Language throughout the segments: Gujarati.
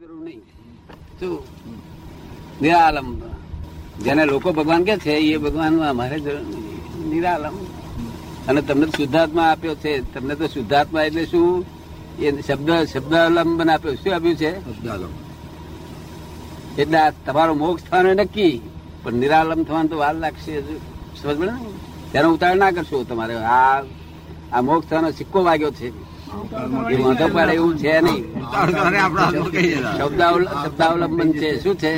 જરૂર નહીં. શું? નિરાલમ જેને લોકો ભગવાન કે છે એ ભગવાન અમારે નિરાલમ અને તમને શુદ્ધાત્મા આપ્યો છે. તમને તો શુદ્ધાત્મા એટલે શું? એ શબ્દ શબ્દાલંબન આપ્યો. શું આપ્યું છે? એટલે તમારો મોક્ષ થવાનું નક્કી. પણ નિરાલમ થવાનું તો વાર લાગશે. સમજ ને? તેનો ઉતાર ના કરશો તમારે. આ આ મોક્ષ થવાનો સિક્કો વાગ્યો છે. એ વાંધો પડે એવું છે નહીં. શબ્દાવલંબન છે. શું છે?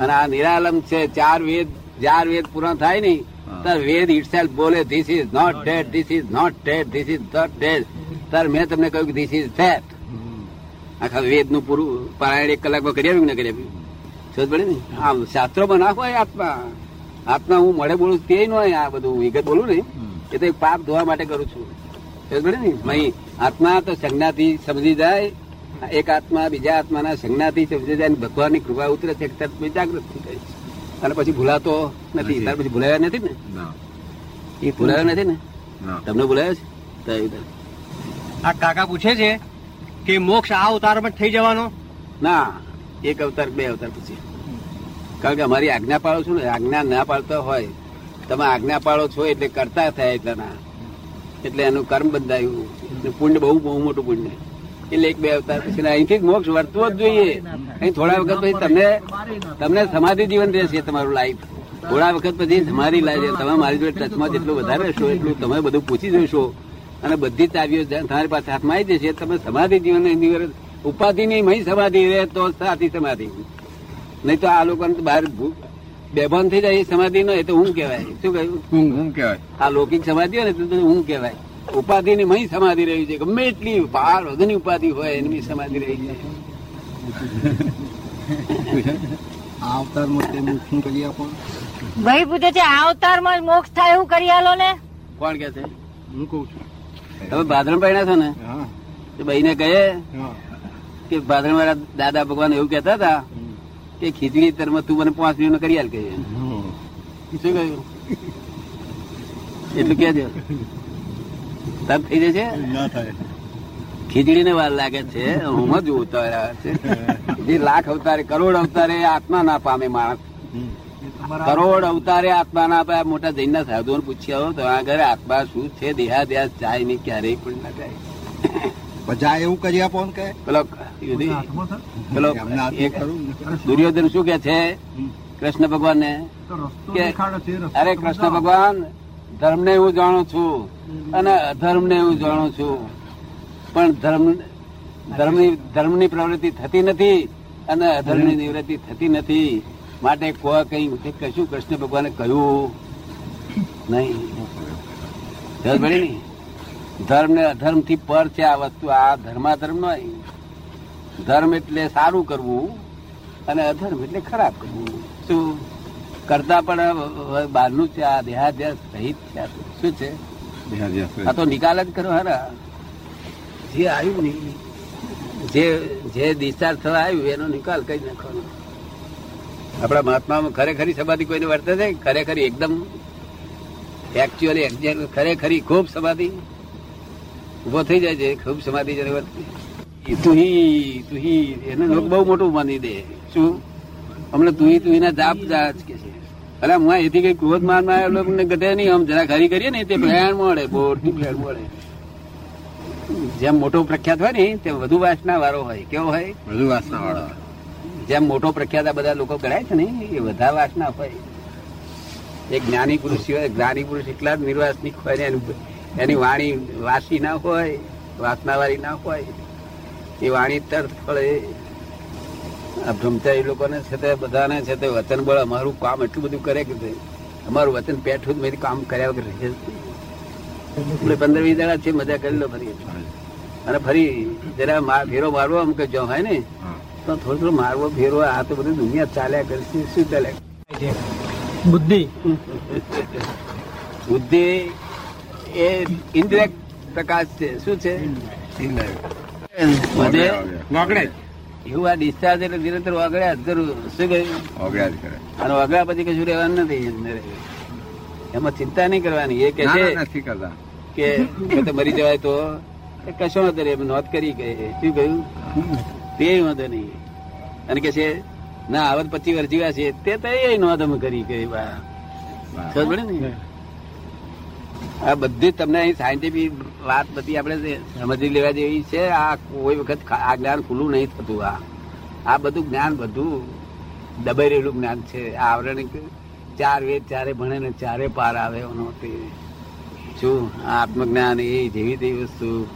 અને આ નિરાલમ છે. ચાર વેદ ચાર વેદ પૂરા થાય ને તાર વેદ ઇટસેલ્ફ બોલે this is not dead this is not dead this is not dead તાર મેં તમને કહ્યું કે ધીસ ઇઝ ધેટ આખા વેદનું પૂરું પારાયણ એક કલાકમાં કરી આવ્યું ને કરી આવ્યું સમજ પડે ને? આમ શાસ્ત્રોમાં ના હોય આત્મા. આત્મા હું મળે બોલું તે ન હોય આ બધું વિગત બોલું ને? એ તો એક પાપ ધોવા માટે કરું છું. આત્મા તો સંજ્ઞાથી સમજી જાય એક આત્મા બીજા આત્માના સંજ્ઞાથી સમજી જાય અને ભગવાનની કૃપા ઉતરે છે તરત જાગૃત થઈ જાય અને પછી ભૂલાતો નથી ત્યાર પછી ભૂલાયા નથી ને? એ ભૂલાયો નથી ને? તમને ભૂલાયો છે? તો એ તો. આ કાકા પૂછે છે કે મોક્ષ આ અવતારમાં થઈ જવાનો? ના એક અવતાર બે અવતાર પછી. કારણ કે અમારી આજ્ઞા પાડો છું ને આજ્ઞા ના પાડતો હોય. તમે આજ્ઞા પાળો છો એટલે કરતા થાય એટલે ના એટલે એનું કર્મ બંધાયું. પુણ્ય બહુ બહુ મોટું પુણ્ય. એટલે એક બે અવતાર પછી અહીંથી મોક્ષ વર્તવો જ જોઈએ. અહીં થોડા વખત પછી તમને તમને સમાધિ જીવન રહેશે તમારું લાઈફ થોડા વખત પછી સમાધિ લાગે તમે મારી જોડે ટચમાં જેટલું વધારે રહેશો, એટલું તમે બધું પૂછી જશો. અને બધી ચાવીઓ તમારી પાસે હાથમાં આવી જશે. તમે સમાધિ જીવન ઉપાધિ ની મહી સમાધિ રહે તો સાથી સમાધિ. નહીં તો આ લોકોને બહાર બેભાન થઈ જાય એ સમાધિ નો એ તો હું કહેવાય. શું કહ્યું? આ લૌકિક સમાધિ હોય ને તો હું કહેવાય. ઉપાધિ ની મહી સમાધિ રહી છે. ગમે એટલી બહાર વધુની ઉપાધિ હોય એની સમાધિ રહી છે. આ અવતારમાં શું મોક્ષનું કરી આપો? ભાઈ પૂછે છે આ અવતારમાં જ મોક્ષ થાય એવું કરી આલો ને? કોણ કે છે? હું કઉ છું. તમે ભાદરણ પડ્યા છો ને? હા. તો ભાઈને કહે કે ભાદરણ વાળા દાદા ભગવાન એવું કહેતા હતા કે ખીચડી તરમાં તું મને પાંચ મિનિટ કરી આલ કહે શું કહ્યું? એટલું કેજો તપ થઈ જશે? ના થાય. ખીચડી ને વાર લાગે છે. હું જ ઉતાર્યા છે. જે લાખ અવતારે કરોડ અવતારે આત્મા ના પામે માણસ. કરોડ અવતારે આત્મા ના પામે. મોટા જૈનના સાધુઓને પૂછ્યા હો તો આ ઘરે આત્મા શું છે? દેહાદ્યાસ જાય નહીં ક્યારેય પણ ના જાય બધા એવું કરી આપો ને કે? પેલો પેલો એક દુર્યોધન શું કે છે? કૃષ્ણ ભગવાન ને કે અરે કૃષ્ણ ભગવાન ધર્મ ને હું જાણું છું અને અધર્મ ને હું જાણું છું. પણ ધર્મ ધર્મની ધર્મની પ્રવૃત્તિ થતી નથી અને અધર્મની નિવૃત્તિ થતી નથી. માટે કોઈ કઈ કશું કૃષ્ણ ભગવાને કહ્યું નહીં. ને? ધર્મ ને અધર્મથી પર છે આ વસ્તુ. આ ધર્માધર્મ નહીં. ધર્મ એટલે સારું કરવું અને અધર્મ એટલે ખરાબ કરવું. શું? કરતા પણ બહારનું છે આ દેહાધ્યાસ સહિત છે. શું છે? આ તો નિકાલ જ કરો હારા જે આવ્યું ને જે જે ડિસ્ચાર્જ થવા આવ્યું એનો નિકાલ કરી નાખવાનો. આપણા મહાત્મામાં ખરેખરી સમાધિ કોઈને વર્તે છે? ખરેખરી એકદમ એકચ્યુઅલી ખરેખરી ખૂબ સમાધિ. ઊભો થઈ જાય છે ખૂબ સમાધિ જેને વર્તે તુહી તુહી એને લોકો બહુ મોટું માની દે. શું? અમને તુહી તુહી ના જાપ જા જ કે છે. અરે હું એથી કઈ ક્રોધ માનમાં લોકોને ઘટે નહીં આમ જરા ખરી કરીએ ને તે ફ્લેણ મળે મોટી ફ્લેણ મળે. જેમ મોટો પ્રખ્યાત હોય ને તે વધુ વાસના વાળો હોય. કેવો હોય? વધુ વાસના વાળો જેમ મોટો પ્રખ્યાત આ બધા લોકો ગણાય છે ને એ વધારે વાસના હોય. એક જ્ઞાની પુરુષ સિવાય જ્ઞાની પુરુષ એટલા જ નિર્વાસનિક હોય ને એનું- એની વાણી વાસી ના હોય વાસના વાળી ના હોય એ વાણી તરત ફળે. આ લોકોને છે તે બધાને છે તે વચન બળ અમારું કામ એટલું બધું કરે કે અમારું વચન પેઠું જ મેં કામ કર્યા વગર રહે. એટલે પંદર વીસ દાડા છે મજા કરી લો ફરી. અને ફરી જરા માર ફેરો મારવો આમ કે જો હોય ને? તો થોડો થોડો મારવો ફેરવો આ તો બધું દુનિયા ચાલ્યા કરશે શું ચાલ્યા બુદ્ધિ. બુદ્ધિ એ ઇન્ડિરેક્ટ પ્રકાશ છે. શું છે? વાગડે એવું આ ડિસ્ચાર્જ એટલે નિરંતર વાગડ્યા જ કરું શું કહ્યું? અને વગડ્યા પછી કશું રહેવાનું નથી અંદર. એમાં ચિંતા નહીં કરવાની. એ કે છે નથી કરતા. કે પોતે મરી જવાય તો? એ કશો વાંધો નહીં. એમ નોંધ કરી કે શું કહ્યું? તે વાંધો નહીં. અને કે છે ના આવત પચીસ વર્ષ જીવ્યા છે. તે તો એ નોંધ અમે કરી કે બા ખબર ને? આ બધી તમને અહીં સાયન્ટિફિક વાત બધી આપણે સમજી લેવા જેવી છે આ કોઈ વખત આ જ્ઞાન ખુલ્લું નહીં થતું આ. આ બધું જ્ઞાન બધું દબાઈ રહેલું જ્ઞાન છે. આ આવરણ ચાર વેદ ચારે ભણે ને ચારે પાર આવે એનો તે શું આત્મજ્ઞાન એ જેવી તેવી વસ્તુ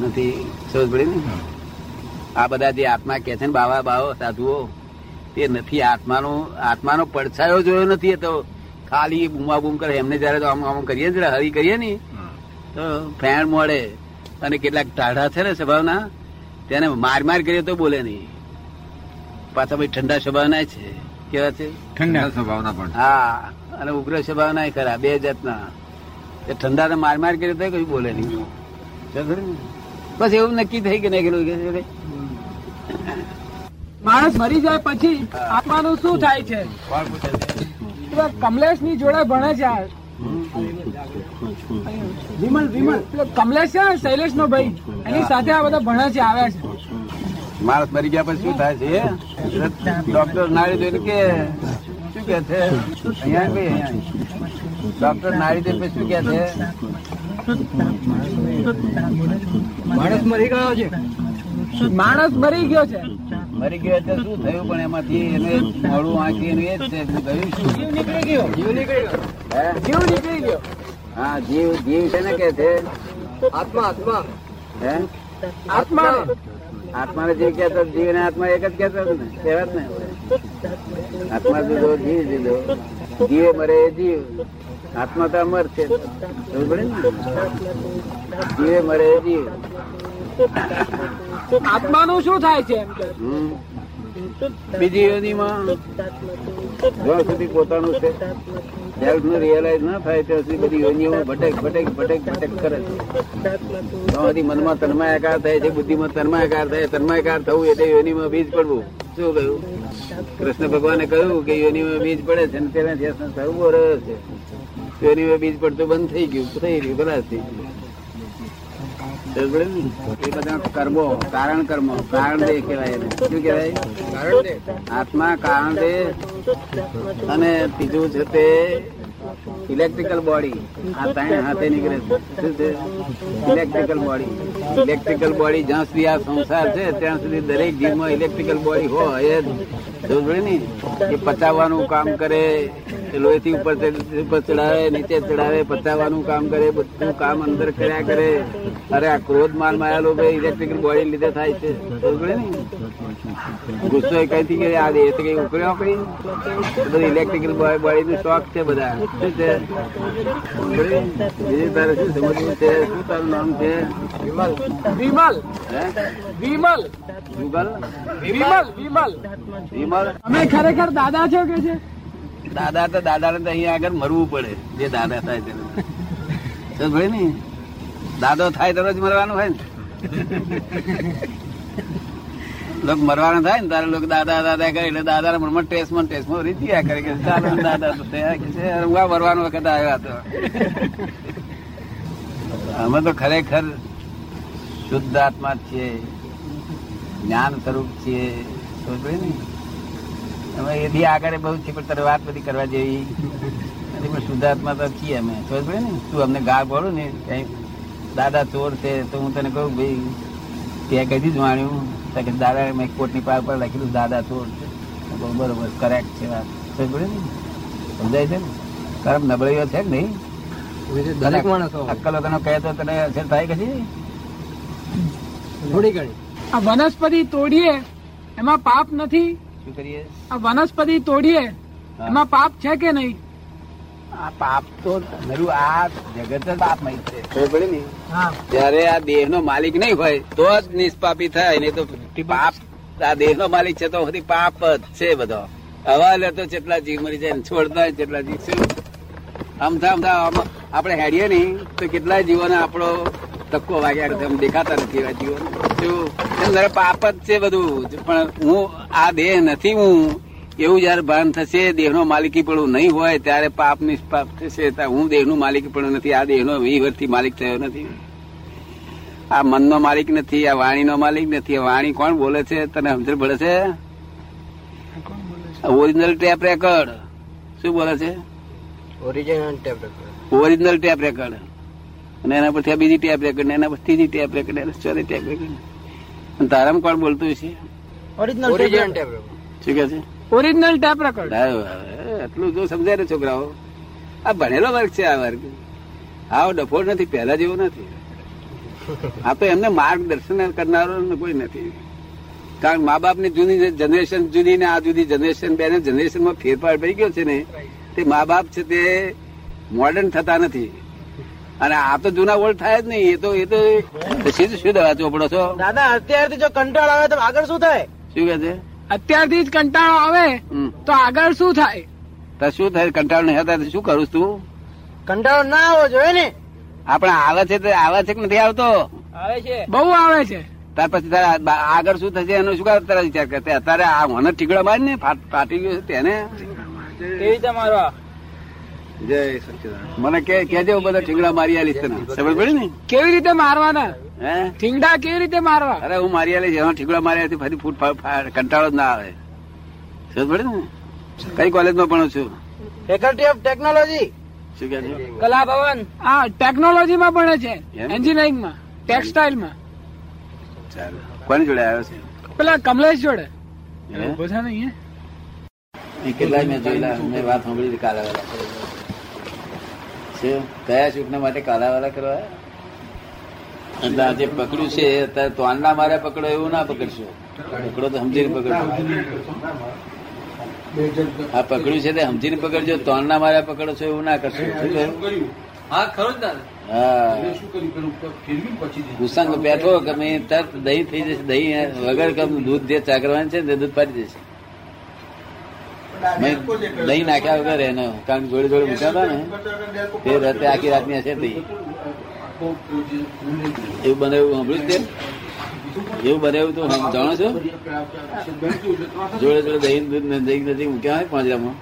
નથી. સમજ પડી ને? આ બધા જે આત્મા કે છે ને બાવા બાવો સાધુઓ તે નથી. આત્માનો આત્માનો પડછાયો જોયો નથી તો ખાલી બૂમા બૂમ કરે એમને જયારે તો આમ આમ કરીએ ને હરી કરીએ ને તો ફેણ મળે અને કેટલાક ટાઢા છે ને સ્વભાવના તેને માર માર કરીએ તો બોલે નહીં. પાછા ભાઈ ઠંડા સ્વભાવના છે કેવા છે? ઠંડા. સ્વભાવના પણ. હા અને ઉગ્ર સ્વભાવના ખરા બે જાતના. એ ઠંડા માર માર કરીએ તો કઈ બોલે નહીં. ને? બસ એવું નક્કી થઈ કે નહીં કે માણસ મરી જાય પછી આપવાનું શું થાય છે. છે કમલેશની જોડે ભણે છે આ. વિમલ વિમલ. પેલો કમલેશ છે શૈલેષ નો ભાઈ એની સાથે આ બધા ભણે છે આવ્યા છે. માણસ મરી ગયા પછી શું થાય છે ડોક્ટર નાળી જોઈને કે શું કે છે? અહીંયા ભાઈ ડોક્ટર નાળી જોઈને પછી શું કે છે? માણસ મરી ગયો છે. માણસ મરી ગયો છે. મરી ગયો એટલે શું થયું? પણ એમાંથી એને મોડું આંખી એનું એ જ છે ગયું શું જીવ નીકળી ગયો. જીવ નીકળી ગયો. હે? જીવ નીકળી ગયો. હા જીવ જીવ છે ને કે છે? આત્મા આત્મા. હે? આત્મા. આત્માને જીવ કહેતો જીવ ને આત્મા એક જ કહેતો ને? કહેવાત ને આત્મા દીધો જીવ દીધો જીવે મરે એ જીવ. આત્મા તો અમર છે. જીવે મરે એ જીવ. આત્માનું શું થાય છે એમ હમ. બીજી યોનિમાં? જ્યાં સુધી પોતાનું છે. સેલ્ફનું રિયલાઇઝ ના થાય ત્યાં સુધી બધી યોનીઓમાં ભટક ભટક ભટક ભટક કરે છે. ત્યાં મનમાં તન્માયાકાર થાય છે બુદ્ધિમાં તન્માયાકાર થાય તન્માયાકાર થવું એટલે યોનિમાં બીજ પડવું. શું કહ્યું? કૃષ્ણ ભગવાને કહ્યું કે યોનિમાં બીજ પડે છે અને તેનાથી જ્યાં ઊભો રહ્યો છે. યોનિમાં બીજ પડતું બંધ થઈ ગયું થઈ ગયું ખલાસ થઈ ગયું? એ કર્મો, કારણ કર્મો, કારણ દે કહેવાય એને. શું કહેવાય? આત્મા, કારણ દે. અને ત્રીજું છે તે ઇલેક્ટ્રિકલ બોડી આ ત્રણ હાથે નીકળે છે. ઇલેક્ટ્રિકલ બોડી ઇલેક્ટ્રિકલ બોડી જ્યાં સુધી આ સંસાર છે, ત્યાં સુધી દરેક જીવમાં ઇલેક્ટ્રિકલ બોડી હોય ને એ પચાવવાનું કામ કરે લોહીથી ઉપર ઉપર ચડાવે નીચે ચડાવે પચાવવાનું કામ કરે બધું કામ અંદર કર્યા કરે. અરે આ ક્રોધ માલ માયા ભાઈ ઇલેક્ટ્રિકલ બોડી લીધે થાય છે. સમજ ને. ગુસ્સો એ કઈથી કે આ દેહ કઈ ઉકળ્યો કઈ બધું ઇલેક્ટ્રિકલ બોડી નું શોખ છે બધા. શું છે? બીજું તારે શું સમજવું છે? શું તારું નામ છે? વિમલ? વિમલ. વિમલ? વિમલ. વિમલ. વિમલ. અમે ખરેખર દાદા છો કે છે? દાદા તો દાદા ને તો અહીંયા આગળ મરવું પડે જે દાદા થાય તેને. ભાઈ ને દાદો થાય તો જ મરવાનું હોય ને. લોક મરવાનું થાય ને તારે લોકો દાદા દાદા કરે એટલે દાદા મનમાં ટેસ્ટમાં ટેસ્ટમાં રીત ગયા કરે કે દાદા દાદા તો થયા કે છે હું આ મરવાનો વખત આવ્યા તો. અમે તો ખરેખર શુદ્ધ આત્મા છીએ જ્ઞાન સ્વરૂપ છીએ સમજ ને અમે એ બી આગળ બહુ છે પણ તારે વાત બધી કરવા જેવી. નથી પણ શુદ્ધાત્મા તો છીએ અમે. ખબર પડે ને. તું અમને ગા બોલું ને કઈ દાદા ચોર છે તો હું તને કહું ભાઈ ત્યાં કદી જ માણ્યું કે દાદા મેં કોટની પાર પર લખેલું દાદા ચોર છે. બરોબર કરેક્ટ છે વાત. ખબર પડે ને. સમજાય છે ને? તારા નબળીઓ છે કે નહીં. દરેક માણસો અક્કલ તને કહે તો તને અસર થાય કે થોડી ઘણી. આ વનસ્પતિ તોડીએ એમાં પાપ નથી. શું કરીએ? આ વનસ્પતિ તોડીએ. એમાં પાપ છે કે નહીં? આ પાપ તો નરું આ જગત જ પાપમય છે. ખબર પડી ને? હા. જયારે આ દેહ નો માલિક નહીં હોય તો જ નિષ્પાપી થાય. નહીં તો પાપ આ દેહ નો માલિક છે તો બધી પાપ જ છે બધો. હવા લેતો જેટલા જીવ મરી જાય છોડતા હોય જેટલા જીવ શું? આમથા આમ આપણે હેડીએ નહીં તો કેટલાય જીવોને આપણો ધક્કો વાગ્યા એમ દેખાતા નથી એવા જીવો પાપ જ છે બધું. પણ હું આ દેહ નથી હું. એવું જયારે ભાન થશે દેહનો માલિકી પણ નહીં હોય ત્યારે પાપ નિષ્પાપ થશે. હું દેહનું માલિકી પણ નથી આ દેહનો વી વર્ષથી માલિક થયો નથી. આ મનનો માલિક નથી આ વાણીનો માલિક નથી. આ વાણી કોણ બોલે છે? તને સમજણ પડે છે? ઓરિજિનલ ટેપ રેકર્ડ શું બોલે છે? Original tape original tape record અને એના પરથી આ બીજી ટેપ રેકર્ડ ને એના પર ત્રીજી ટેપ રેકર્ડ એના ચોથી ટેપ રેકર્ડ અને તારામાં કોણ બોલતું છે? ઓરિજિનલ ટેપ શું કે છે? ઓરિજિનલ ટેપ રેકોર્ડ આટલું એટલું જો સમજાય ને છોકરાઓ. આ ભણેલો વર્ગ છે આ વર્ગ. આવો ડફોડ નથી પહેલા જેવું નથી. આ તો એમને માર્ગદર્શન કરનારો કોઈ નથી. કારણ મા બાપની જૂની જનરેશન જુદી ને આ જુદી જનરેશન બે જનરેશનમાં ફેરફાર પડી ગયો છે ને તે મા બાપ છે તે મોડર્ન થતા નથી. અને આ તો જૂના ઓલ્ડ થાય જ નહીં. એ તો એ તો સીધું શું દવા ચોપડો છો? દાદા અત્યારથી જો કંટાળો આવે તો આગળ શું થાય? શું કે છે? અત્યારથી જ કંટાળો આવે તો આગળ શું થાય? તો શું થાય? કંટાળો નહીં હતા શું કરું તું? કંટાળો ના આવવો જોઈએ ને. આપણે આવે છે તો આવે છે કે નથી આવતો? આવે છે. બહુ આવે છે. ત્યાર પછી તારા આગળ શું થશે એનો શું કરે તારા વિચાર કરતે અત્યારે આ મને ઠીકડા મારી ને ફાટી ગયો છે તેને. કેવી રીતે મારવા? જય સચિદાનંદ. મને કે કેજે હું બધા ઠીંગડા મારી આલીશ તને. ખબર પડી ને? કેવી રીતે મારવાના? હે? ઠીંગડા કેવી રીતે મારવા? અરે હું મારી આલીશ એમાં ઠીંગડા માર્યા ફરી ફૂટ કંટાળો જ ના આવે. સમજ પડી ને? કઈ કોલેજમાં ભણો છું? ફેકલ્ટી ઓફ ટેકનોલોજી શું કે છે? કલા ભવન હા ટેકનોલોજી માં ભણે છે. એમ? એન્જિનિયરિંગમાં ટેક્સટાઇલમાં ચાલો. કોની જોડે આવ્યો છે? પેલા કમલેશ જોડે. હે? નહીં કેટલાય મેં જોયેલા મેં વાત સાંભળી કાલાવાલા શું કયા શુકના માટે કાલાવાલા કરવા? એટલે આ જે પકડ્યું છે અત્યારે તોંડના મારે પકડો એવું ના પકડશો. પકડો તો સમજીને પકડશો. આ પકડ્યું છે તે સમજીને પકડજો તોંડના મારે પકડો છો એવું ના કરશો. શું કહ્યું? હા ખરું જ કુસંગ બેઠો કે મેં તરત દહીં થઈ જશે. દહીં વગર કમ દૂધ જે ચાકરવાનું છે ને તે દૂધ પાડી જશે મેં દહીં નાખ્યા વગર એને કારણ જોડે જોડે મૂક્યા હતા ને તે રાતે આખી રાતની હશે દહીં એવું બને એવું સાંભળ્યું તે? એવું બને એવું તો જાણો છો? જોડે જોડે દહીં દહીં નજીક મૂક્યા હોય પાંજરામાં.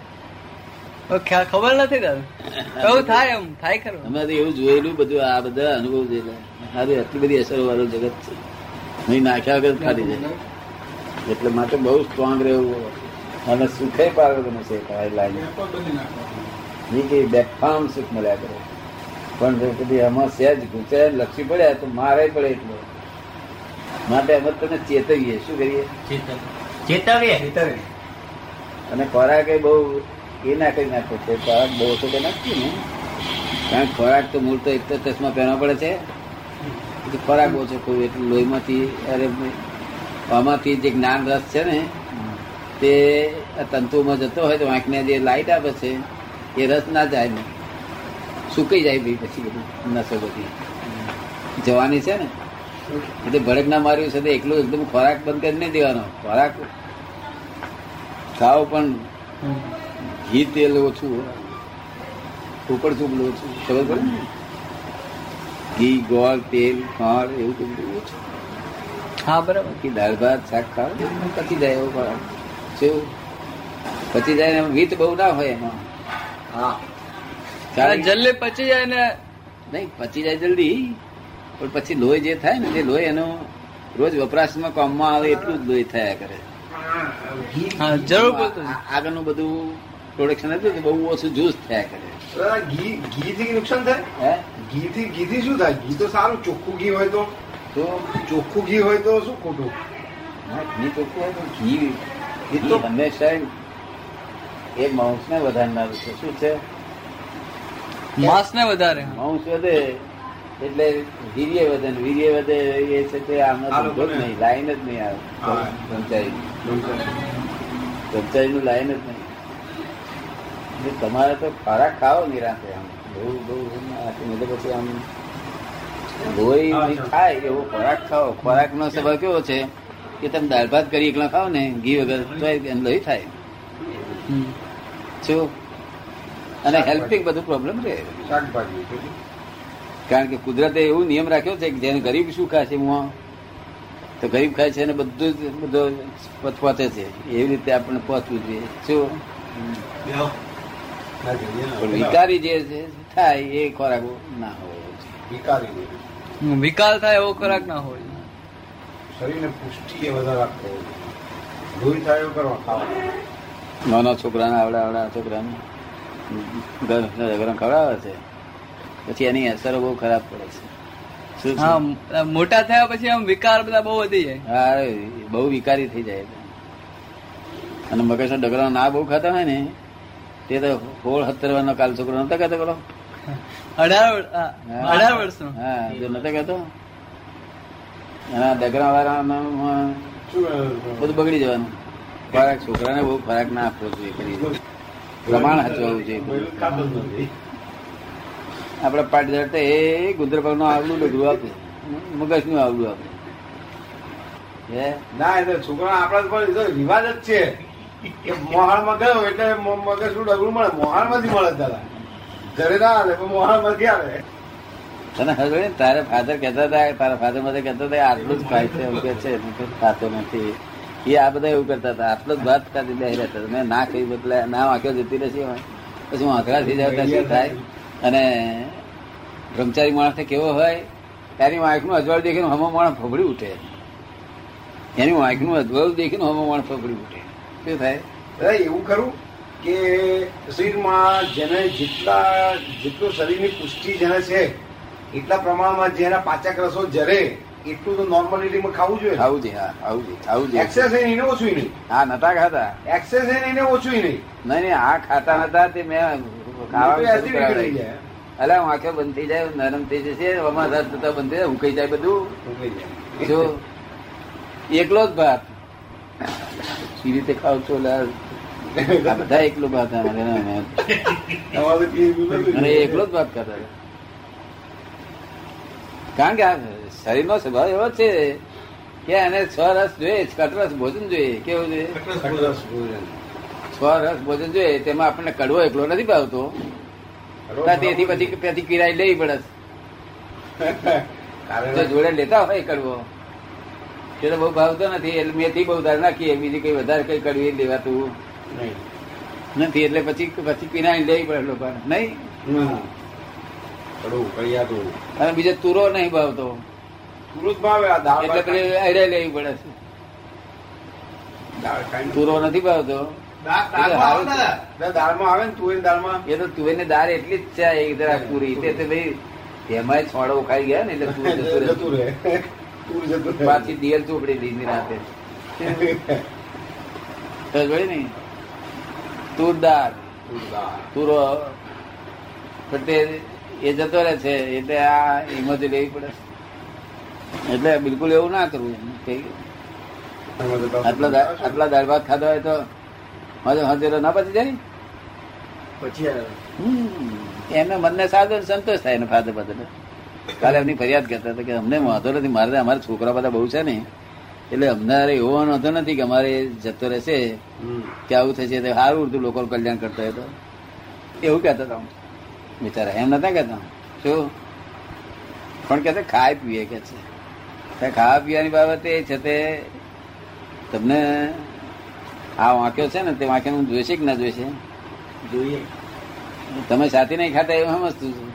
ખબર નથી એવું થાય એમ થાય ખરું. અમે તો એવું જોયેલું બધું આ બધા અનુભવ જોયેલા સારું આટલી બધી અસરો વાળું જગત છે. નહીં નાખ્યા વગર ખાલી જાય. એટલે માટે બહુ સ્ટ્રોંગ રહેવું. અને સુખે પાર્વતીનું છે તમારી લાઈન નહીં કે બેફામ સુખ મળ્યા કરે. પણ કદી આમાં સહેજ ઘૂંચે લક્ષી પડ્યા તો મારે પડે એટલો. માટે અમે તને ચેતવીએ. શું કરીએ? ચેતવીએ? અને ખોરાક એ બહુ એ ના કરી નાખો છે. ખોરાક બહુ ઓછો કરી નાખીએ ને કારણ કે ખોરાક તો મૂળ તો એક તો ચશ્મા પહેરવા પડે છે. ખોરાક ઓછો કોઈ એટલું લોહીમાંથી અરે આમાંથી જે જ્ઞાન રસ છે ને તે તંતુમાં જતો હોય તો આંખને જે લાઈટ આપે છે એ રસ ના જાય ને. સુકાઈ જાય ભાઈ પછી બધું નસો બધી. જવાની છે ને. એટલે ભડક ના માર્યું છે તો એકલું એકદમ ખોરાક બંધ કરી નહીં દેવાનો. ખોરાક ખાવ પણ ઘી તેલ ઓછું ઉપર ચૂપલું ઓછું ખબર પડે ને? ઘી ગોળ તેલ ખાંડ એવું બધું ઓછું. હા બરાબર. દાળ ભાત શાક ખાવ પતી જાય એવો ખોરાક. શું પચી જાય ને વીત બહુ ના હોય એમાં. હા. કારણ જલ્દી પચી જાય ને નહીં પચી જાય જલ્દી. પણ પછી લોહી જે થાય ને તે લોહી એનો રોજ વપરાશમાં કામમાં આવે એટલું જ લોહી થયા કરે. હા જરૂર પડતું આગળનું બધું પ્રોડક્શન હતું કે બહુ ઓછું જ્યુસ થયા કરે. ઘી ઘી થી નુકસાન થાય? હે? ઘી થી ઘી થી શું થાય? ઘી તો સારું ચોખ્ખું ઘી હોય તો. તો? ચોખ્ખું ઘી હોય તો શું ખોટું? ના, ઘી ચોખ્ખું હોય તો ઘી હંમેશા એ માઉસને વધારનારું છે. શું છે? માંસ ને વધારે માઉસ વધે એટલે વીર્ય વધે વીર્ય વધે એ છે તે આમાં જ નહીં લાઈન જ નહીં આવે. પંચાયત પંચાયતનું લાઈન જ નહીં. એટલે તમારે તો ખોરાક ખાઓ નિરાંતે આમ. બહુ બહુ આખી પછી આમ લોહી ખાય એવો ખોરાક ખાવો. ખોરાક નો સ્વભાવ કેવો છે? કે તમે દાળ ભાત કરી એકલા ખાવ ને ઘી વગર તો એમ લોહી થાય. શું અને હેલ્પિંગ બધું પ્રોબ્લેમ રહે. કારણ કે કુદરતે એવું નિયમ રાખ્યો છે કે જેને ગરીબ શું ખાય છે મુઆ તો ગરીબ ખાય છે અને બધું જ બધો પચપચે છે. એવી રીતે આપણને પહોંચવું જોઈએ. શું પણ વિકારી જે છે થાય એ ખોરાક ના હોય. વિકારી વિકાર થાય એવો ખોરાક ના હોય. શરીરને પુષ્ટિ એ વધારે રાખવો લોહી થાય એવું કરવા ખાવા. નાના છોકરાને આવડા આવડા છોકરાને. ગરમ ખવડાવે છે. પછી એની અસરો બહુ ખરાબ પડે છે. મોટા થયા પછી આમ વિકાર બધા બહુ વધી જાય. હા બહુ વિકારી થઈ જાય અને મગજનો ડગરો ના બહુ ખાતા હોય ને તે તો હોળ હતરવાનો કાલ છોકરો નતો કહેતો પેલો. અઢાર. અઢાર વર્ષનો. હા જો નતો કહેતો. એના ડગરા બધું બગડી જવાનું. ખોરાક છોકરાને બહુ ખોરાક ના આપવો જોઈએ કરી પ્રમાણ હચવાવું જોઈએ. આપડે પાટ જડતે એ ગુંદરપાકનું આવડું ડગરું આપે. મગજનું આવડું આપે. ના એટલે છોકરા આપણા પણ રિવાજ જ છે. કે મોહાળમાં ગયો એટલે મગજનું ડગરું મળે? મોહાળમાંથી મળે દાદા. ઘરે ના આવે પણ મોહાળમાંથી આવે. તને હવે? તારા ફાધર કહેતા હતા, તારા ફાધર મધર કહેતા હતા, આટલું જ ખાય છે, એવું કે છે ખાતો નથી. એ આ બધા એવું કરતા હતા, આટલો જ ભાત ખાતી બે રહેતા હતા. મેં ના કહી બદલે ના વાંક્યો જતી રહેશે પછી હું આંકડા થઈ જાય શું થાય? અને બ્રહ્મચારી માણસ કેવો હોય તારી વાંખનું અજવાળું દેખીને હમો માણસ ફફડી ઉઠે. એની વાંખનું અજવાળું દેખીને હમો માણસ ફફડી ઉઠે. શું થાય? એવું ખરું કે શરીરમાં જેને જેટલા, જેટલું શરીરની પુષ્ટિ જેને છે એટલા પ્રમાણમાં જેના પાચક રસો જરે એટલું તો નોર્મલિટીમાં ખાવું જોઈએ ખાવું જોઈએ હા આવું છે આવું છે એક્સેસ એને ઓછું નહીં. હા નતા ખાતા? એક્સેસ એને ઓછું નહીં. નહીં નહીં આ ખાતા નતા તે મેં. જાય. અલા હું આંખો બંધ થઈ જાય નરમ થઈ જશે આમાં રસ થતા બંધ થઈ જાય ઉકાઈ જાય બધું. ઉકાઈ જાય. જો એકલો જ ભાત. સી રીતે ખાવ છો? બધા એકલો ભાત અમારે એકલો જ ભાત ખાતા. કારણ કે આ શરીરનો સ્વભાવ એવો છે કે એને છ રસ જોઈએ કટરસ ભોજન જોઈએ. કેવું જોઈએ. છ રસ ભોજન. જોઈએ તેમાં આપણને કડવો એકલો નથી ભાવતો. તેથી પછી ત્યાંથી કિરાય લેવી પડે. કારણ જો જોડે લેતા હોય કડવો. તે તો બહુ ભાવતો નથી એટલે મેથી બહુ ધાર નાખીએ બીજી કઈ વધારે કઈ કડવી લેવાતું. નહીં. નથી એટલે પછી પછી પીનાઈ લેવી પડે લોકો નહીં. કડવું, કડિયાતું. અને બીજો તુરો નહીં ભાવતો. પુરુષ ભાવે આ દાળ એટલે પેલી આઈડિયા લેવી પડે છે. તુરો નથી ભાવતો. દાળમાં આવે ને? દાદા? દાળમાં આવે ને તુવેરની દાળમાં? એ તો તુવેરની દાળ એટલી જ છે એક જરાક પૂરી. તે તો ભાઈ તેમાં છોડો ખાઈ ગયા ને એટલે તુર જતું રહે. તુર. પાછી દિયલ ચોપડી દીધી રાતે. ને? તુર દાળ. તુર. તુરો. પણ તે એ જતો રહે છે એટલે આ હિંમત લેવી પડે. એટલે બિલકુલ એવું ના કરવું. કઈ આટલા આટલા દાળ ભાત ખાધા હોય તો મારે હજેરો ના પચી જાય પછી એમને મનને સાધો સંતોષ થાય એને ફાધર બદલે કાલે એમની ફરિયાદ કરતા હતા કે અમને વાંધો નથી મારે અમારા છોકરા બધા બહુ છે ને. એટલે અમને એવો વાંધો નથી કે અમારે જતો રહેશે. કે આવું થશે સારું ઉડતું લોકો કલ્યાણ કરતા હોય તો. એવું કહેતા હતા બિચારા એમ નતા કહેતા. શું? પણ કે ખાય પીએ કે છે. ખાવા પીવાની બાબતે એ છે તે તમને આ વાંક્યો છે ને તે વાંક્યો જોઈશે કે ના જોઈશે? જોઈએ. તમે સાથે નહીં ખાતા એવું સમજતું છું?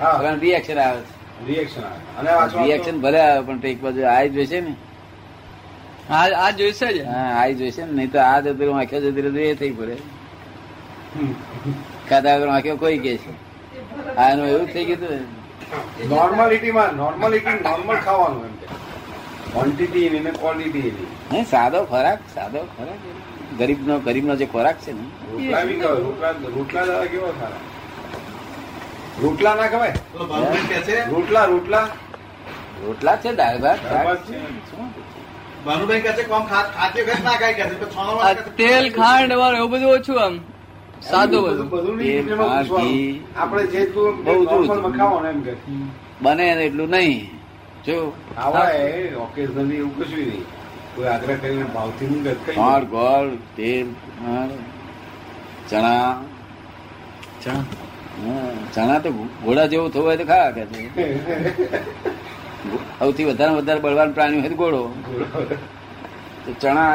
હા. રિએક્શન આવે રિએક્શન આવે. અને વાંચવા રિએક્શન ભલે આવે પણ એક બાજુ આ જોઈશે ને. આ આ જોઈશે જ. હા આ જોઈશે ને નહીં તો આ જતું વાંખ્યો જતી એ થઈ પડે. ખાધા વગર વાંખ્યો કોઈ કે છે. આ એનું એવું થઈ ગયું. નોર્માલિટીમાં નોર્માલિટી નોર્મલ ખાવાનું એમ ક્વોન્ટિટી એની ને ક્વોલિટી એની નહીં સાદો ખોરાક સાદો ખોરાક. ગરીબનો ગરીબનો જે ખોરાક છે ને. રોટલા બી ખવાય રોટલા રોટલા દાદા કેવો ખરા? રોટલા ના ખવાય? રોટલા રોટલા. રોટલા છે દાળ ભાત છે. ભાનુભાઈ કહે છે કોમ ખા- ખાતી ના ખાય કહે છે? પણ છોનો આ વાળા કહે છે, તેલ ખાંડ વાળું એવું બધું ઓછું આમ. સાદું બધું. આપણે જેટલું બહુ બને એટલું નહીં. જો ખાવાય ઓકેઝનલી એવું કશું નહીં. કોઈ આગ્રહ કરીને ભાવથી નહીં. ખાંડ ગોળ તેલ ચણા. ચણા. ચણા તો ઘોડા જેવું થવું હોય તો ખા કે છે. સૌથી વધારે વધારે બળવાન પ્રાણી હોય તો ઘોડો તો ચણા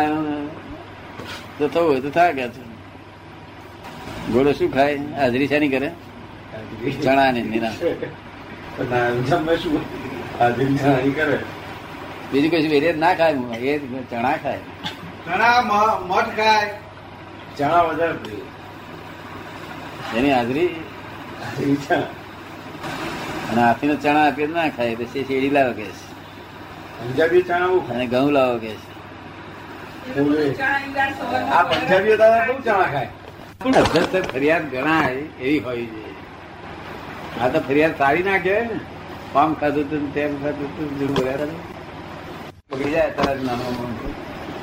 તો થવું હોય તો થા કે છે. ઘોડો શું ખાય? હાજરી શાની કરે? ચણા ને નિરા શું? હાજરી હાજરી કરે. બીજું કશું વેરિયત ના ખાય એ ચણા ખાય. ચણા મ- મઠ ખાય. ચણા વધારે એની હાજરી? અને હાથીનો ચણા આપીએ ના ખાય પછી શેરડી લાવો કે પંજાબી ચણા બહુ અને ઘઉં લાવો કે છે. આ પંજાબીઓ દાદા બહુ ચણા ખાય. પણ અભ્યસ્ત ફરિયાદ ગણાય, એવી હોય છે. આ તો ફરિયાદ સારી ના કહેવાય ને. પામ ખાધું તું તેમ ખાધું તું જૂઠું બોલ્યા પકડી જાય તરત નાનો.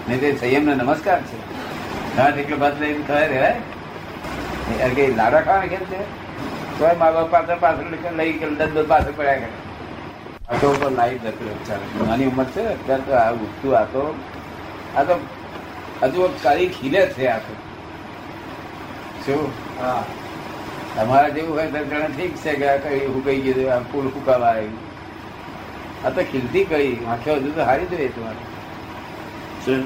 નહીં તે સંયમ નમસ્કાર છે. ઘાટ એટલો ભાત લઈને ખવાય રહેવાય. કે લાડા ખાવા કેમ છે? તો મા બાપ પાછળ પાછળ લઈ કે દસ દસ પાછળ પડ્યા કરે. આ તો ઉપર લાઈફ જતું ચાલે નાની ઉંમર છે અત્યારે તો આ ઉઠતું આ તો આ તો હજુ કાળી ખીલે છે આ તો. શું? હા. તમારા જેવું હોય તો જાણે ઠીક છે કે આ કઈ હુકાઈ ગયું આ ફૂલ ફૂકાવા આવ્યું. આ તો ખીલતી કઈ આંખે હજુ તો હારી જોઈએ તમારે શું?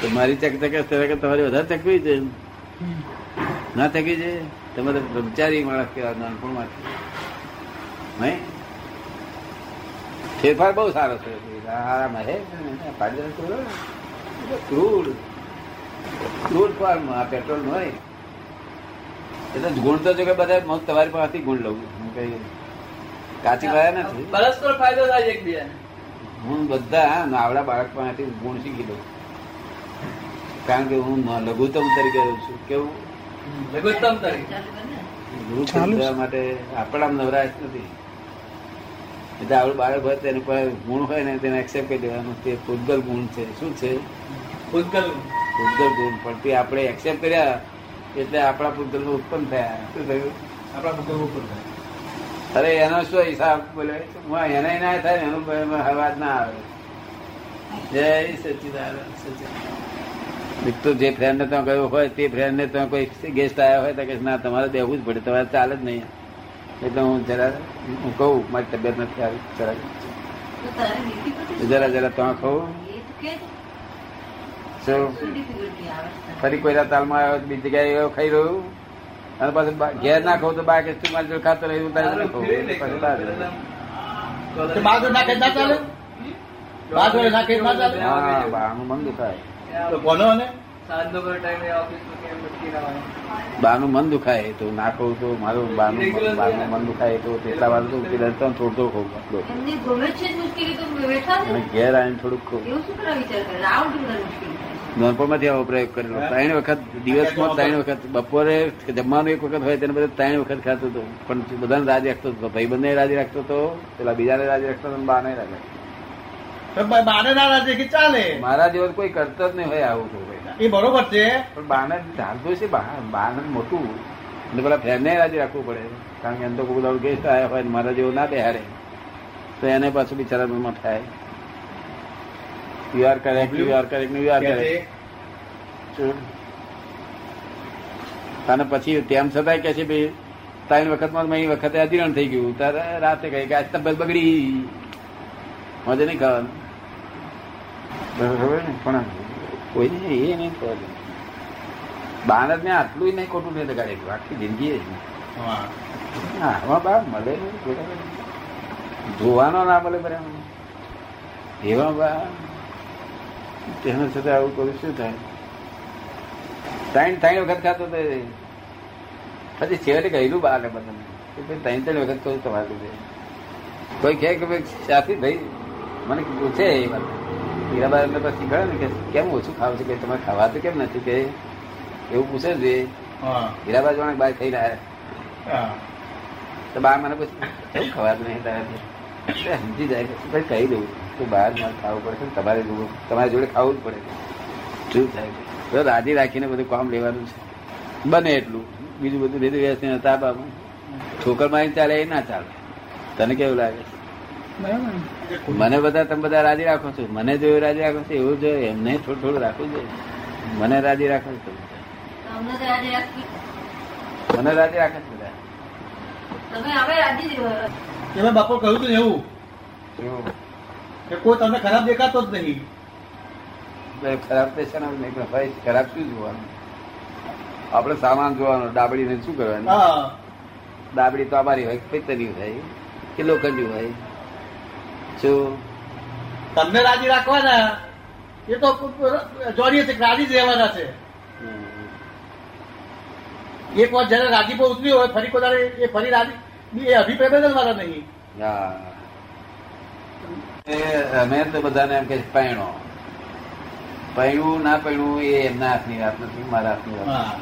તો મારી ચક ચક કે તમારી વધારે ચકવી છે? ના થકી છે? તમે તો બ્રહ્મચારી માણસ કેવા નાનપણમાં નહીં? ફેરફાર બહુ સારો છે. આરામ હે? પાડી ક્રૂડ ફોર્મ આ પેટ્રોલ હોય. એટલે ગુણ તો જો કે બધા તમારી પાસેથી ગુણ લઉં હું કઈ કાચી ગયા નથી. પરસ્પર ફાયદો થાય છે હું બધા નાવડા બાળક પાસેથી ગુણ શીખી લઉં. કારણ કે હું લઘુત્તમ તરીકે રહું છું. કેવું? લઘુત્તમ તરીકે. માટે આપણા નવરાશ નથી. એટલે આપણું બાળક હોય તેને પાસે ગુણ હોય ને તેને એક્સેપ્ટ કરી દેવાનું. તે પૂતગલ ગુણ છે. શું છે? ભૂતગલ પૂતગલ ગુણ. પણ તે આપણે એક્સેપ્ટ કર્યા એટલે આપણા ભૂતગલ ઉત્પન્ન થયા. શું થયું? આપણા ભૂતગલ ઉત્પન્ન થાય. અરે એનો શું હિસાબ બોલે? હું એને ના થાય એનું અવાજ ના આવે. જય સચિદાનંદ સચિદાનંદ. એક તો જે ફ્રેન્ડ ને ત્યાં ગયો હોય તે ફ્રેન્ડ ને ત્યાં કોઈ ગેસ્ટ આવ્યા હોય તો કે ના તમારે દેવું જ પડે તમારે ચાલે જ નહીં. એટલે હું જરા હું કહું મારી તબિયત નથી આવી જરા જરા જરા ત્યાં કહું. ફરી કોઈ તાલમાં આવ્યો બીજી જગ્યાએ ગયો ખાઈ રહ્યું. અને પાછું ઘેર ના ખાવ તો બા કે તું મારી ખાતો રહ્યું બાનું મન દુખાય. તો કોનો ને? સાંજનો કોઈ ટાઈમે ઓફિસમાં કેમ ભટકી ના હોય બાનું મન દુખાય તો ના ખાવું તો મારું બાનું બાનું મન દુખાય તો તેટલા વાર તો ઉકેલ તો થોડું થોડું ખાવું. ઘેર આવીને થોડુંક ખાવું. નાનપણમાંથી આવો પ્રયોગ કરેલો. ત્રણ વખત દિવસમાં ત્રણ વખત બપોરે જમવાનું એક વખત હોય તેને બધે ત્રણ વખત ખાતું હતું. પણ બધાને રાજી રાખતો હતો. ભાઈ બંને રાજી રાખતો હતો પેલા બીજાને રાજી રાખતો હતો બાને રાજી રાખતો. મારા જેવો કોઈ કરતો જ નહીં હોય આવું તો એ બરોબર છે. પણ બાને ચાલતું છે બાને મોટું. અને પેલા ફેરને રાજી રાખવું પડે. કારણ કે એમ તો કોઈ બધા ગેસ્ટ આવ્યા હોય ને મારા જેવો ના બેહારે. તો એને પાછું બિચારા થાય. You are correct you are correct you are correct અને પછી તેમ છતાંય કે છે ભાઈ ત્રણ વખતમાં મેં વખતે અધિરણ થઈ ગયું. ત્યારે રાતે કહી કે આજ તબિયત બગડી. મજે નહીં ખાવાનું. બરાબર ને? પણ કોઈ નહીં એ નહીં ખબર. બાનર ને આટલું નહીં ખોટું નહીં લગાડેલું આખી જિંદગી જ. હા. બા મળે જોવાનો ના મળે બરાબર. એવા બા તેના છતાં આવું કરું શું થાય? ત્રણ ત્રણ વખત ખાતો તો. પછી છેવટે કહેલું બહાર ને બધાને કે ભાઈ ત્રણ ત્રણ વખત કહું તમારે કોઈ કહે કે ભાઈ સાથી ભાઈ મને પૂછે એ વાત. હીરાબા એમને પછી શીખવાડે ને કે કેમ ઓછું ખાવ છે? કે તમે ખાવાતું કેમ નથી? કે એવું પૂછે છે હીરાબા જોડે બહાર ખાઈ રહ્યા તો બા મને પછી એવું ખવાતું નહીં તારે? સમજી જાય કે કહી દઉં. કે બહાર મારે ખાવું પડશે તમારે તમારી જોડે ખાવું જ પડે શું થાય તો રાજી રાખીને બધું કામ લેવાનું છે. બને એટલું. બીજું બધું લીધું વ્યવસ્થિત બાબુ. ઠોકર મારી ચાલે એ ના ચાલે. તને કેવું લાગે? બરાબર. મને બધા તમે બધા રાજી રાખો છો. મને જો રાજી રાખો છો એવું જો એમને થોડું થોડું રાખવું જોઈએ મને રાજી રાખો છો તમે. મને રાજી રાખે છે બધા. તમે હવે રાજી જ રહો. કે કહ્યું હતું એવું. એવું. કે કોઈ તમને ખરાબ દેખાતો જ નહીં. ખરાબ તો છે ને નહીં ભાઈ ખરાબ શું જોવાનું? આપણે સામાન જોવાનો ડાબડીને શું કરવાનું? ડાબડી તો અમારી હોય પિત્તરી થાય કે લોખંડી હોય. શું તમને રાજી રાખવાના? એ તો જોડીએ છે રાજી જ રહેવાના છે. એક વાર જયારે રાજીપો ઉતરી હોય ફરી કોઈ એ ફરી રાજી એ અભિપ્રેમે જ મારા નહીં. હા. અમે તો બધાને એમ કે પૈણો. પૈણું ના પૈણું એ એમના હાથની વાત નથી મારા હાથની વાત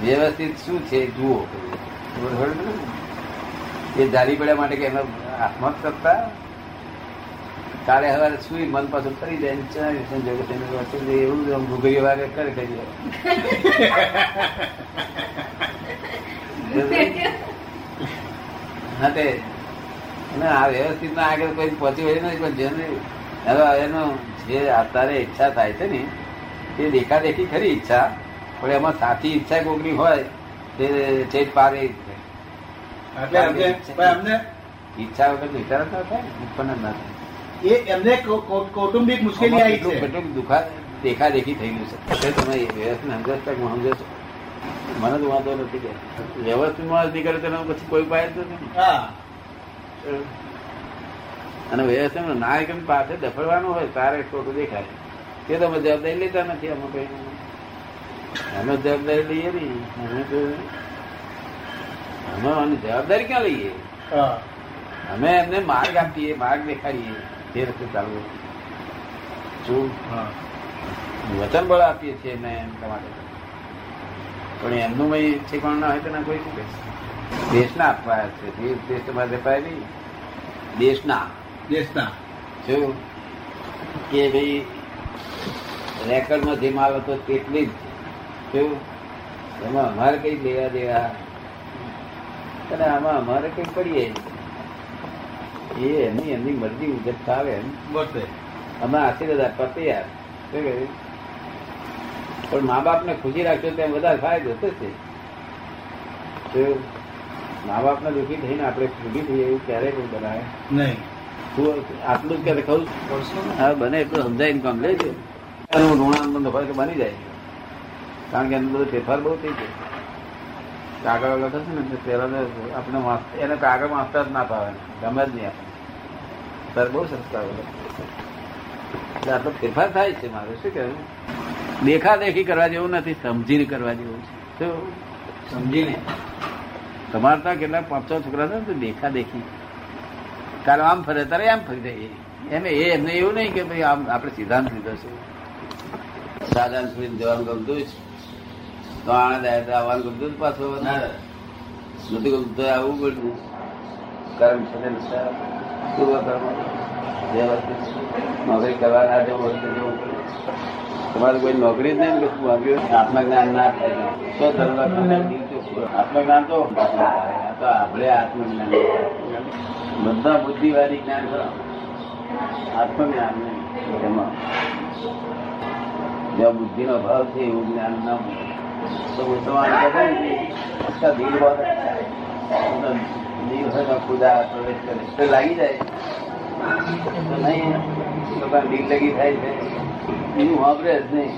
વ્યવસ્થિત શું છે જુઓ. એ જારી પડ્યા માટે કે એનો હાથમાં જ કરતા. કાલે સવારે સુઈ મન પાછું ફરી જાય ને જગત એને વસ્તુ એવું જ ભૂગરી વાગે કરે કરી હા તે અને આ વ્યવસ્થિત ના આગળ કોઈ પહોંચી હોય નહીં પણ જેને હવે એનો જે અત્યારે ઈચ્છા થાય છે ને તે દેખાદેખી ખરી ઈચ્છા પણ એમાં સાચી ઈચ્છા કોકની હોય તે છે. પારે ઈચ્છા વગર વિચાર ના થાય ઉત્પન્ન ના થાય. એ એમને કૌટુંબિક મુશ્કેલી આવી છે. દુખા દેખાદેખી થઈ ગયું છે. તમે વ્યવસ્થિત સમજો છો હું સમજો છું? મને તો વાંધો નથી કે વ્યવસ્થિત માણસ તેનો પછી કોઈ ઉપાય જ નથી. અને વ્યવસ્થિત નાયક પાસે દફડવાનું હોય તારે ખોટું દેખાય. તે તમે જવાબદારી લેતા નથી અમે કઈ. અમે જવાબદારી લઈએ નહીં. અમે તો અમે જવાબદારી ક્યાં લઈએ? અમે એમને માર્ગ આપીએ માર્ગ દેખાડીએ તે રસ્તે ચાલવું. શું? હા. વચન બળ આપીએ છીએ અમે એમ તમારે પણ એમનું કઈ ઠેકાણું ના હોય તો ના કોઈ શું કહેશે દેશના આપવા છે. દેશ દેશ તમારે અપાય નહીં દેશના દેશના શું કે ભાઈ રેકર્ડમાં જે માલ હતો તેટલી જ. શું એમાં અમારે કઈ લેવા દેવા? અને આમાં અમારે કઈ પડીએ? એ એમની એમની મરજી મુજબ થાવે એમ. બસ અમે આશીર્વાદ આપવા તૈયાર. શું કહ્યું? પણ મા બાપને ખુશી રાખશો તેમ વધારે ફાયદો થશે મા બાપ બાપને દુઃખી થઈને આપણે ખુશી થઈએ એવું ક્યારેય કોઈ બનાવે? નહીં. તું આટલું જ ક્યારે કહું? હા બને એટલું સમજાય કામ લેજો એનું ઋણાનંદ હોય તો બની જાય. કારણ કે એનું બધું ફેરફાર બહુ થઈ છે કાગળ લખે છે ને તો પેલા આપણે એને કાગળ વાંચતા જ ના ફાવે ગમે જ નહીં આપણે સર બહુ સંસ્કાર એટલે આટલો ફેરફાર થાય છે મારે, શું કહેવું? દેખા દેખી કરવા જેવું નથી, સમજીને કરવા જેવું છે. સમજીને. તમારે ત્યાં કેટલા, પાંચ, છ છોકરા છે ને દેખા દેખી કાલે આમ ફરે, તારે આમ ફરી જાય એને એ, એમને એવું નહીં કે ભાઈ આમ આપણે સિદ્ધાંત લીધો છે. સાધારણ સુધી જવાનું ગમતું જ તો આણંદ આવવાનું ગમતું જ પાછું. નથી ગમતું તો આવવું પડ્યું કર્મ છે ને પૂર્વ કર્મ વ્યવસ્થિત નોકરી કરવાના તમારે કોઈ નોકરી જ નહીં આત્મજ્ઞાન ના થાય. તો ધર્મ આત્મજ્ઞાન. તો આપણે આત્મજ્ઞાન બધા બુદ્ધિવાદી જ્ઞાન આત્મજ્ઞાન નહીં. એમાં. જ્યાં બુદ્ધિનો ભાવ છે એવું જ્ઞાન ના તો ઉત્તમાન કરે દિલ દિલ હોય ખુદા પ્રવેશ કરે. લાગી જાય. નહીં તો દિલ લગી થાય છે એનું વાપરે જ નહીં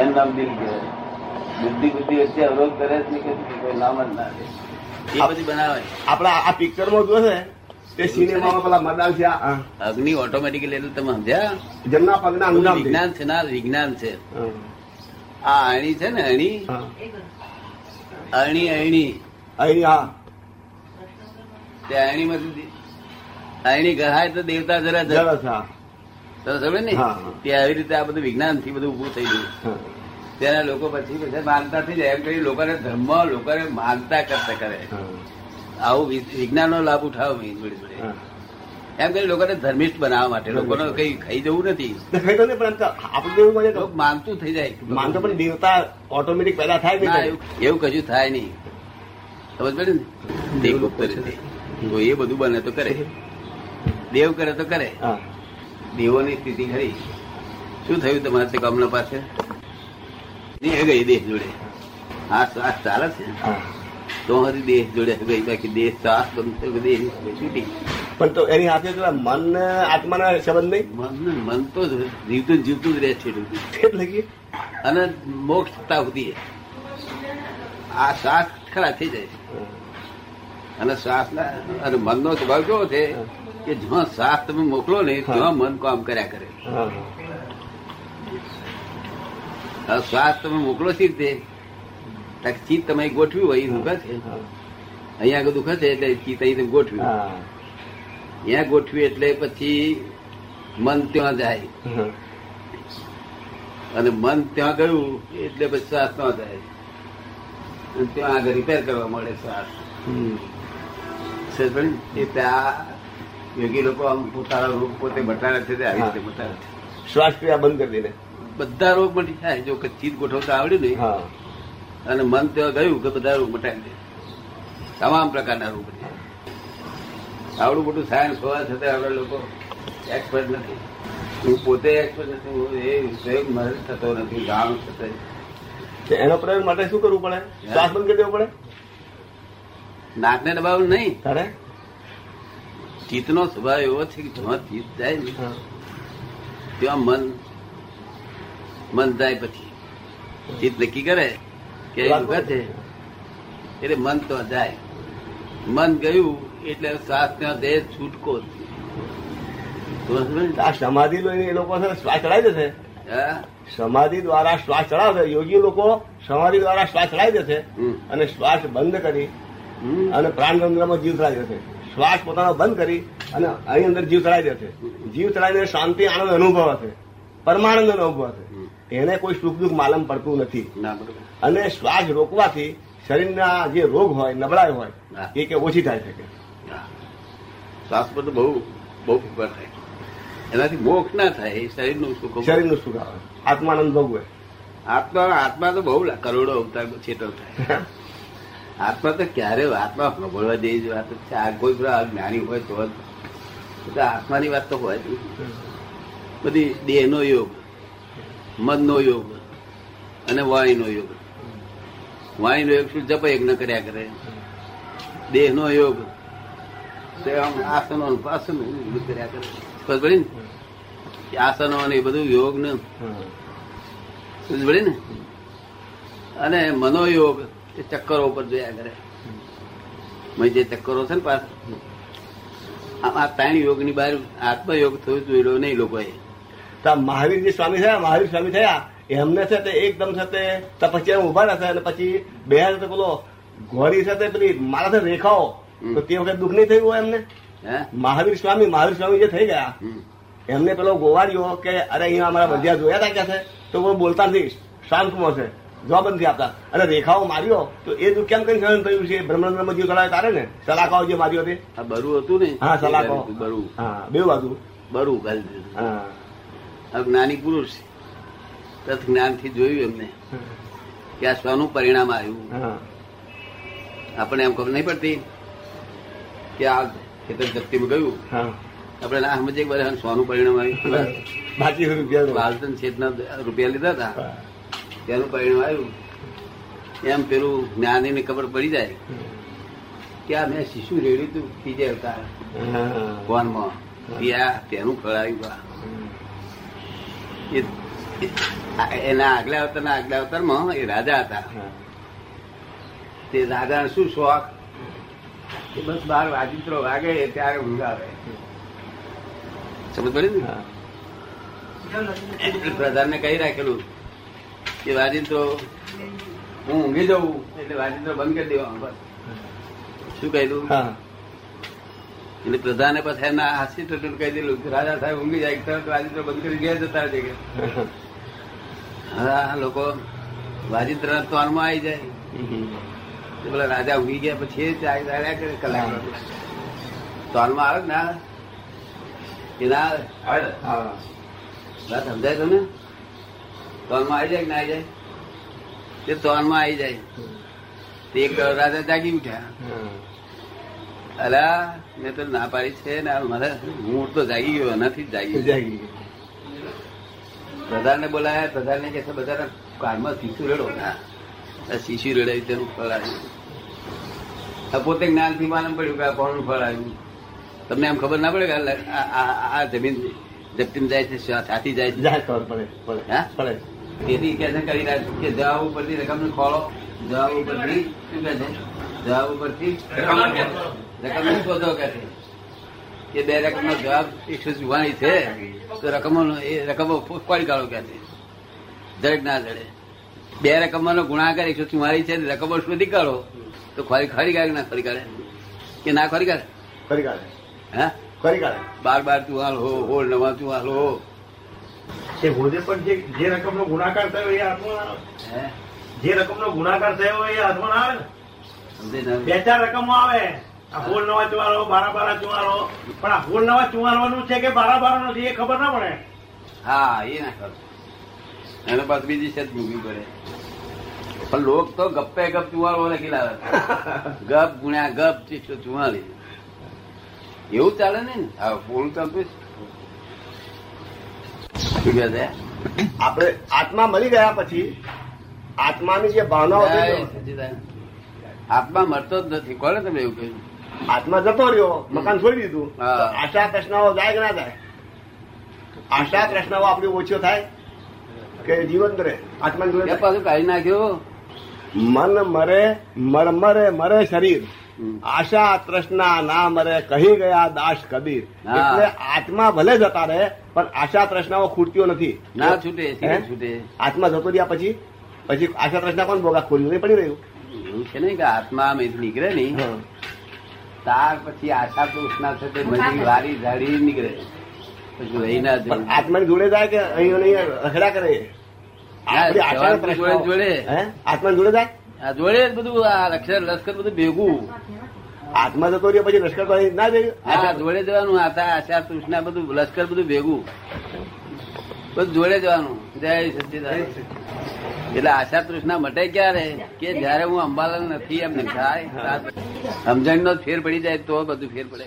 એનું નામ દિલ કહેવાય બુદ્ધિ બુદ્ધિ વચ્ચે અવરોધ કરે જ નહીં કે કોઈ નામ જ ના દે એ બધી બનાવે આપડા આ પિક્ચરમાં તે સિનેમામાં પેલા મદાલ છે આ, આ, અગ્નિ ઓટોમેટિકલી એટલે તમે સમજ્યા? જમના પગના. વિજ્ઞાન છે ના વિજ્ઞાન છે. આ અણી છે ને અણી? અણી અણી. અણી હા. તે અણીમાંથી અણી ગહાય તો દેવતા જરા જરા સમજે ને. તે આવી રીતે આ બધું વિજ્ઞાનથી બધું ઉભું થઈ ગયું. તેના લોકો પછી પછી માનતા થઈ જાય. એમ કરી લોકોને ધર્મ લોકોને માનતા કરતા કરે. આવું વિજ્ઞાનનો લાભ ઉઠાવો જોડે જોડે. એમ કરી લોકોને ધર્મિષ્ઠ બનાવવા માટે. લોકોને કઈ ખાઈ જવું નથી. તો પણ આપણે એવું માનતું થઈ જાય. માનતો પણ દેવતા ઓટોમેટિક પેદા થાય એવું કજું કશું થાય નહીં. સમજ પડે ને? દેવ ગુપ્ત રીતે. તો એ બધું બને તો કરે. દેવ કરે તો કરે. દેવોની સ્થિતિ ખરી. શું થયું તમારે તે કમલા પાસે? ગઈ દેશ જોડે. આ શ્વાસ ચાલે છે. તો હજી દેશ જોડે ગઈ. બાકી દેશ શ્વાસ છૂટી પણ તો એની સાથે મન આત્માના સંબંધ નહીં? મન મન તો જીવતું જીવતું જ રહે છે એટલું. કે? અને મોક્ષ સુધી આ શ્વાસ ખરા થઈ જાય અને શ્વાસ અને મનનો સ્વભાવ કેવો છે? કે જ્યાં શ્વાસ તમે મોકલો ને ત્યાં મન કામ કર્યા કરે. શ્વાસ તમે મોકલો સી રીતે? ચિત્ત તમે ગોઠવ્યું હોય એ દુખે છે અહીંયા આગળ દુખે છે એટલે ચિત્ત અહીં તમે ગોઠવ્યું અહીંયા ગોઠવ્યું એટલે પછી મન ત્યાં જાય. અને મન ત્યાં ગયું એટલે પછી શ્વાસ ત્યાં જાય અને ત્યાં આગળ રિપેર કરવા મળે શ્વાસ એટલે આ યોગી લોકો આમ પોતાના રોગ પોતે મટાડે છે તે આવી રીતે મટાડે શ્વાસ ક્રિયા બંધ કરી દઈને બધા રોગ મટી થાય. જો ચીજ ગોઠવતા આવડ્યું ને અને મન ત્યાં ગયું કે બધા રોગ મટાડી દે. તમામ પ્રકારના રોગ આવડું મોટું સાયન્સ હોવા છતાં આપણા લોકો એક્સપર્ટ નથી. હું પોતે એક્સપર્ટ નથી હું એ પ્રયોગ મારે થતો નથી જાણું છતાં એનો પ્રયોગ માટે શું કરવું પડે? શ્વાસ બંધ કરી દેવો પડે? નાકને દબાવવું નહીં. તારે? ચિત્તનો સ્વભાવ એવો છે કે જ્યાં ચિત્ત જાય ને ત્યાં મન મન જાય પછી. ચિત્ત નક્કી કરે કે છે. એટલે મન તો જાય. મન ગયું એટલે શ્વાસ ત્યાં દે છૂટકો? આ સમાધિ લઈને એ લોકો શ્વાસ ચડાવી દેશે. હા? સમાધિ દ્વારા શ્વાસ ચડાવશે. યોગી લોકો સમાધિ દ્વારા શ્વાસ ચડાવી દેશે. અને શ્વાસ બંધ કરી. અને પ્રાણતંત્રમાં જીવ ચડાવી દેશે. શ્વાસ પોતાનો બંધ કરી અને અહીં અંદર જીવ ચડાવી દેશે જીવ ચડાવીને શાંતિ આનંદ અનુભવ હશે. પરમાનંદ અનુભવ હશે. એને કોઈ સુખ દુઃખ માલમ પડતું નથી. અને શ્વાસ રોકવાથી શરીરના જે રોગ હોય નબળાઈ હોય એ કે ઓછી થાય શકે. શ્વાસ પર તો બહુ બહુ ફેરફાર થાય. એનાથી મોક્ષ ના થાય શરીરનું સુખ શરીરનું સુખ આવે. આત્માનંદ ભોગવે. આત્મા આત્મા તો બહુ કરોડો અવતાર છેટો થાય. આત્મા તો ક્યારે આત્મા ભગવડવા જેવી જ વાત છે. આ કોઈ જ્ઞાની હોય તો એટલે આત્માની વાત તો હોય બધી દેહનો યોગ મનનો યોગ અને વાણીનો યોગ. વાણીનો યોગ શું જપ યજ્ઞ કર્યા કરે? દેહનો યોગ. તે આમ આસનો ને પાસનો ને એ બધું કર્યા કરે. ખબર પડી ને? આસનો અને એ બધું યોગ ને સમજ પડી ને? અને મનોયોગ. એ ચક્કરો ઉપર જોયા કરે. જે ચક્કરો છે ને પાસ આ ત્રણ યોગની બહાર આત્મયોગ થયો જોયેલો નહીં લોકોએ. તો આ મહાવીરજી સ્વામી થયા મહાવીર સ્વામી થયા એમને છે તે એકદમ છે તે તપસ્યા ઊભા રહેશે અને પછી બે હાથ પેલો ઘોડી સાથે પેલી મારા સાથે રેખાઓ. તો તે વખત દુઃખ નહીં થયું હોય એમને? મહાવીર સ્વામી મહાવીર સ્વામી જે થઈ ગયા એમને પેલો ગોવાડ્યો કે અરે અહીંયા અમારા બધા જોયા હતા ક્યાં છે? તો કોઈ બોલતા નથી. શાંતમાં છે. જવાબ નથી આપતા. અને રેખાઓ માર્યો તો એ દુઃખ કેમ કઈ સહન થયું છે? બ્રહ્માંડમાં જીવ કરાવે તારે ને સલાકાઓ જે માર્યો તે. આ બરુ હતું ને. હા સલાકાઓ બરુ હા બે બાજુ બરુ ગાલી દીધું. હા. જ્ઞાની પુરુષ તથ જ્ઞાનથી જોયું એમને કે આ સ્વનું પરિણામ આવ્યું. આપણે એમ ખબર નહીં પડતી કે આ ખેતર જપ્તીમાં ગયું. આપણે ના સમજીએ સ્વનું પરિણામ આવ્યું. બાકી રૂપિયા બાલતન છેદના રૂપિયા લીધા હતા. તેનું પરિણામ આવ્યું. એમ પેલું જ્ઞાની ને ખબર પડી જાય કે આ મેં શિશુ રેડ્યું હતું ત્રીજે અવતાર. કોનમાં તેનું ફળ આવ્યું એના આગલા અવતારના આગલા અવતારમાં એ રાજા હતા. તે રાજા શું શોખ? કે બસ બાર વાજિત્રો વાગે ત્યારે ઊંઘ આવે સમજ પડે ને? પ્રધાનને કહી રાખેલું કે વાજિંત્રો હું ઊંઘી જવું એટલે વાજિંત્રો બંધ કરી દેવા શું કહ્યું હા. એટલે પ્રધાને પછી એના હાસી ટટુલ કહી દીધું રાજા સાહેબ ઊંઘી જાય તરત વાજિત્રો બંધ કરી ગયા જતા છે કે. હવે લોકો વાજિંત્ર તોનમાં આવી જાય. પેલા રાજા ઊંઘી ગયા પછી ચાલ્યા કરે કલાક. તોનમાં આવે ના એ ના આવે? હા. વાત સમજાય તમે તોનમાં આવી જાય કે ના આવી જાય? તે તોનમાં આવી જાય. તે એક રાજા જાગી ઉઠ્યા. અલા મેં તો ના પાડી છે ને મારે હું તો જાગી ગયો એનાથી જાગી જાગી પ્રધાનને બોલાયા પ્રધાનને કે છે બધા કારમાં શીશુ રેડો. ના. શીશુ રેડાયું તેનું ફળ આવ્યું આ પોતે જ્ઞાનથી માલમ પડ્યું કે આ કોણનું ફળ આવ્યું તમને એમ ખબર ના પડે કે આ જમીન જપ્તીમાં જાય છે સાથી જાય છે? ખબર પડે પડે હા? પડે. તેથી કે છે કરી રહ્યા છે કે જવાબ ઉપરથી રકમ ખોળો જવાબ ઉપરથી શું કે છે? જવાબ ઉપરથી રકમ શોધો કે છે. કે બે રકમ નો જવાબ એકસો ચુવાણી છે તો રકમો એ રકમો કોળી કાઢો કે છે? જડે ના જડે. બે રકમો નો ગુણાકાર એકસો ચુમ્માલીસ છે રકમો શોધી કાઢો તો ખરી ખરી કાઢે ના ખરી કાઢે? કે ના ખરી કાઢે? ખરી કાઢે. હા? ખરી કાઢે. બાર બાર ચુવાલ હો હોળ નવા ચુવાલ હો. તે હોદે પણ જે જે રકમનો ગુણાકાર થયો એ હાથમાં આવે. જે રકમનો ગુણાકાર થયો એ હાથમાં ના આવે ને? બે ચાર રકમો આવે. આ ફૂલ નવા ચુવાળો બારા બારા ચુવાળો પણ આ ફૂલ નવા ચુવાળવાનું છે કે બારા બારાનું છે એ ખબર ના પડે. હા એ ના ખબર. એના પાછું બીજી છે મૂકવી પડે. પણ લોક તો ગપ્પે ગપ ચુવાળો લખી લાવે. ગપ ગુણ્યા ગપ ચીસો ચુવાળી એવું ચાલે ને? હા ફૂલ છે. શું કે છે. આપણે આત્મા મળી ગયા પછી આત્માની જે ભાવનાઓ છે જય ને, સચ્ચિદાનંદ. આત્મા મળતો જ નથી. કોને તમે એવું કહ્યું? આત્મા જતો રહ્યો મકાન છોડી દીધું. આશા પ્રશ્નાઓ જાય કે ના જાય? આશા પ્રશ્નાઓ આપણી ઓછો થાય કે જીવન રહે? આત્મા પાછું કાઢી નાખ્યું. મન મરે મર મરે મરે શરીર. આશા તૃષ્ણા ના મરે કહી ગયા દાસ કબીર. એટલે આત્મા ભલે જતા રહે પણ આશા તૃષ્ણાઓ ખૂટતીઓ નથી. ના છૂટે છૂટે. આત્મા જતો રહ્યા પછી? પછી આશા તૃષ્ણા કોણ ભોગા? ખોલ્યું નહીં પડી રહ્યું? એવું છે નહીં કે આત્મા નીકળે ને હા. તાર પછી આશા તૃષ્ણા છે તે બધી વારી ઝાડી નીકળે. પછી રહી ના જાય આત્માની જોડે જાય કે અહીં અહીંયા રખડા કરે? આત્મા આશા જોડે. જોડે. આત્માની જોડે જાય? આ જોડે બધું આ લક્ષર લશ્કર બધું ભેગું. હાથમાં જતો રહ્યો પછી લશ્કર ના જાય હા જોડે જવાનું હતા આશા કૃષ્ણ બધું લશ્કર બધું ભેગું. બધું જોડે જવાનું. જય સચિદાન એટલે આશા તૃષ્ણા મટે ક્યારે? કે જયારે હું અંબાલાલ નથી એમ થાય. સમજણ નો ફેર પડી જાય તો બધું ફેર પડે.